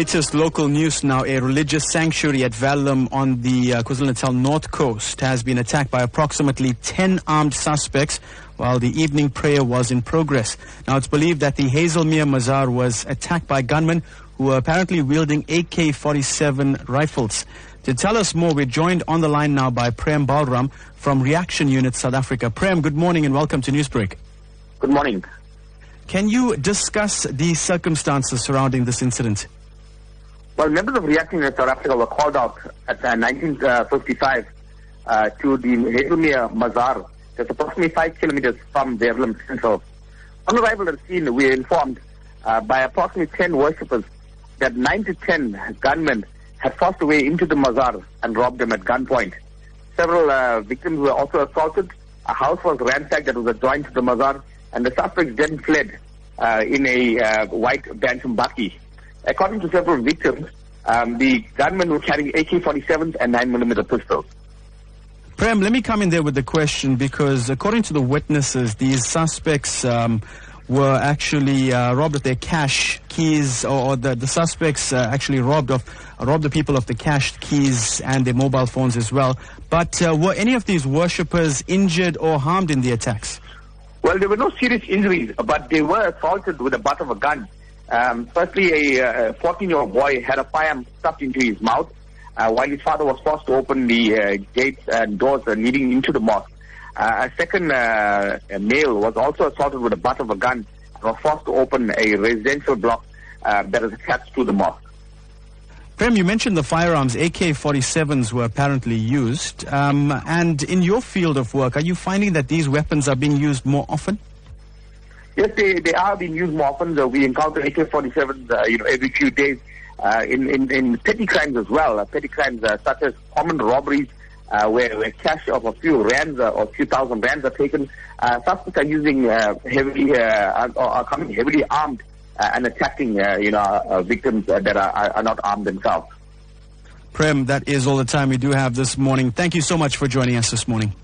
latest local news now. A religious sanctuary at Verulam on the uh, KwaZulu-Natal north coast has been attacked by approximately 10 armed suspects while the evening prayer was in progress. Now it's believed that the Hazelmere Mazar was attacked by gunmen who were apparently wielding AK-47 rifles. To tell us more, we're joined on the line now by Prem Balram from Reaction Unit South Africa. Prem, good morning and welcome to Newsbreak. Good morning. Can you discuss the circumstances surrounding this incident? Well, members of Reaction Unit South Africa were called out at uh, 1955 uh, to the Hazelmere Mazar, that's approximately five kilometers from Verulam Central. On arrival at the scene, we were informed uh, by approximately 10 worshippers that 9 to 10 gunmen had forced a way into the Mazar and robbed them at gunpoint. Several uh, victims were also assaulted. A house was ransacked that was adjoined to the Mazar and the suspects then fled uh, in a uh, white Bantam bakkie. According to several victims, um, the gunmen were carrying AK-47s and 9mm pistols. Prem, let me come in there with the question because according to the witnesses, these suspects um, were actually uh, robbed of their cash keys, or, or the, the suspects uh, actually robbed of robbed the people of the cash keys and their mobile phones as well. But uh, were any of these worshippers injured or harmed in the attacks? Well, there were no serious injuries, but they were assaulted with the butt of a gun. Um, firstly, a 14-year-old boy had a firearm stuffed into his mouth, uh, while his father was forced to open the uh, gates and doors leading into the mosque. Uh, a second uh, male was also assaulted with the butt of a gun and was forced to open a residential block uh, that is attached to the mosque. Prem, you mentioned the firearms. AK-47s were apparently used. Um, and in your field of work, are you finding that these weapons are being used more often? Yes, they, they are being used more often. Uh, we encounter AK-47s, uh, you know, every few days uh, in, in, in petty crimes as well. Uh, petty crimes uh, such as common robberies, uh, where, where cash of a few rands or a few thousand rands are taken. suspects are using heavily, are, are coming heavily armed and attacking, you know, victims that are, are not armed themselves. Prem, that is all the time we do have this morning. Thank you so much for joining us this morning.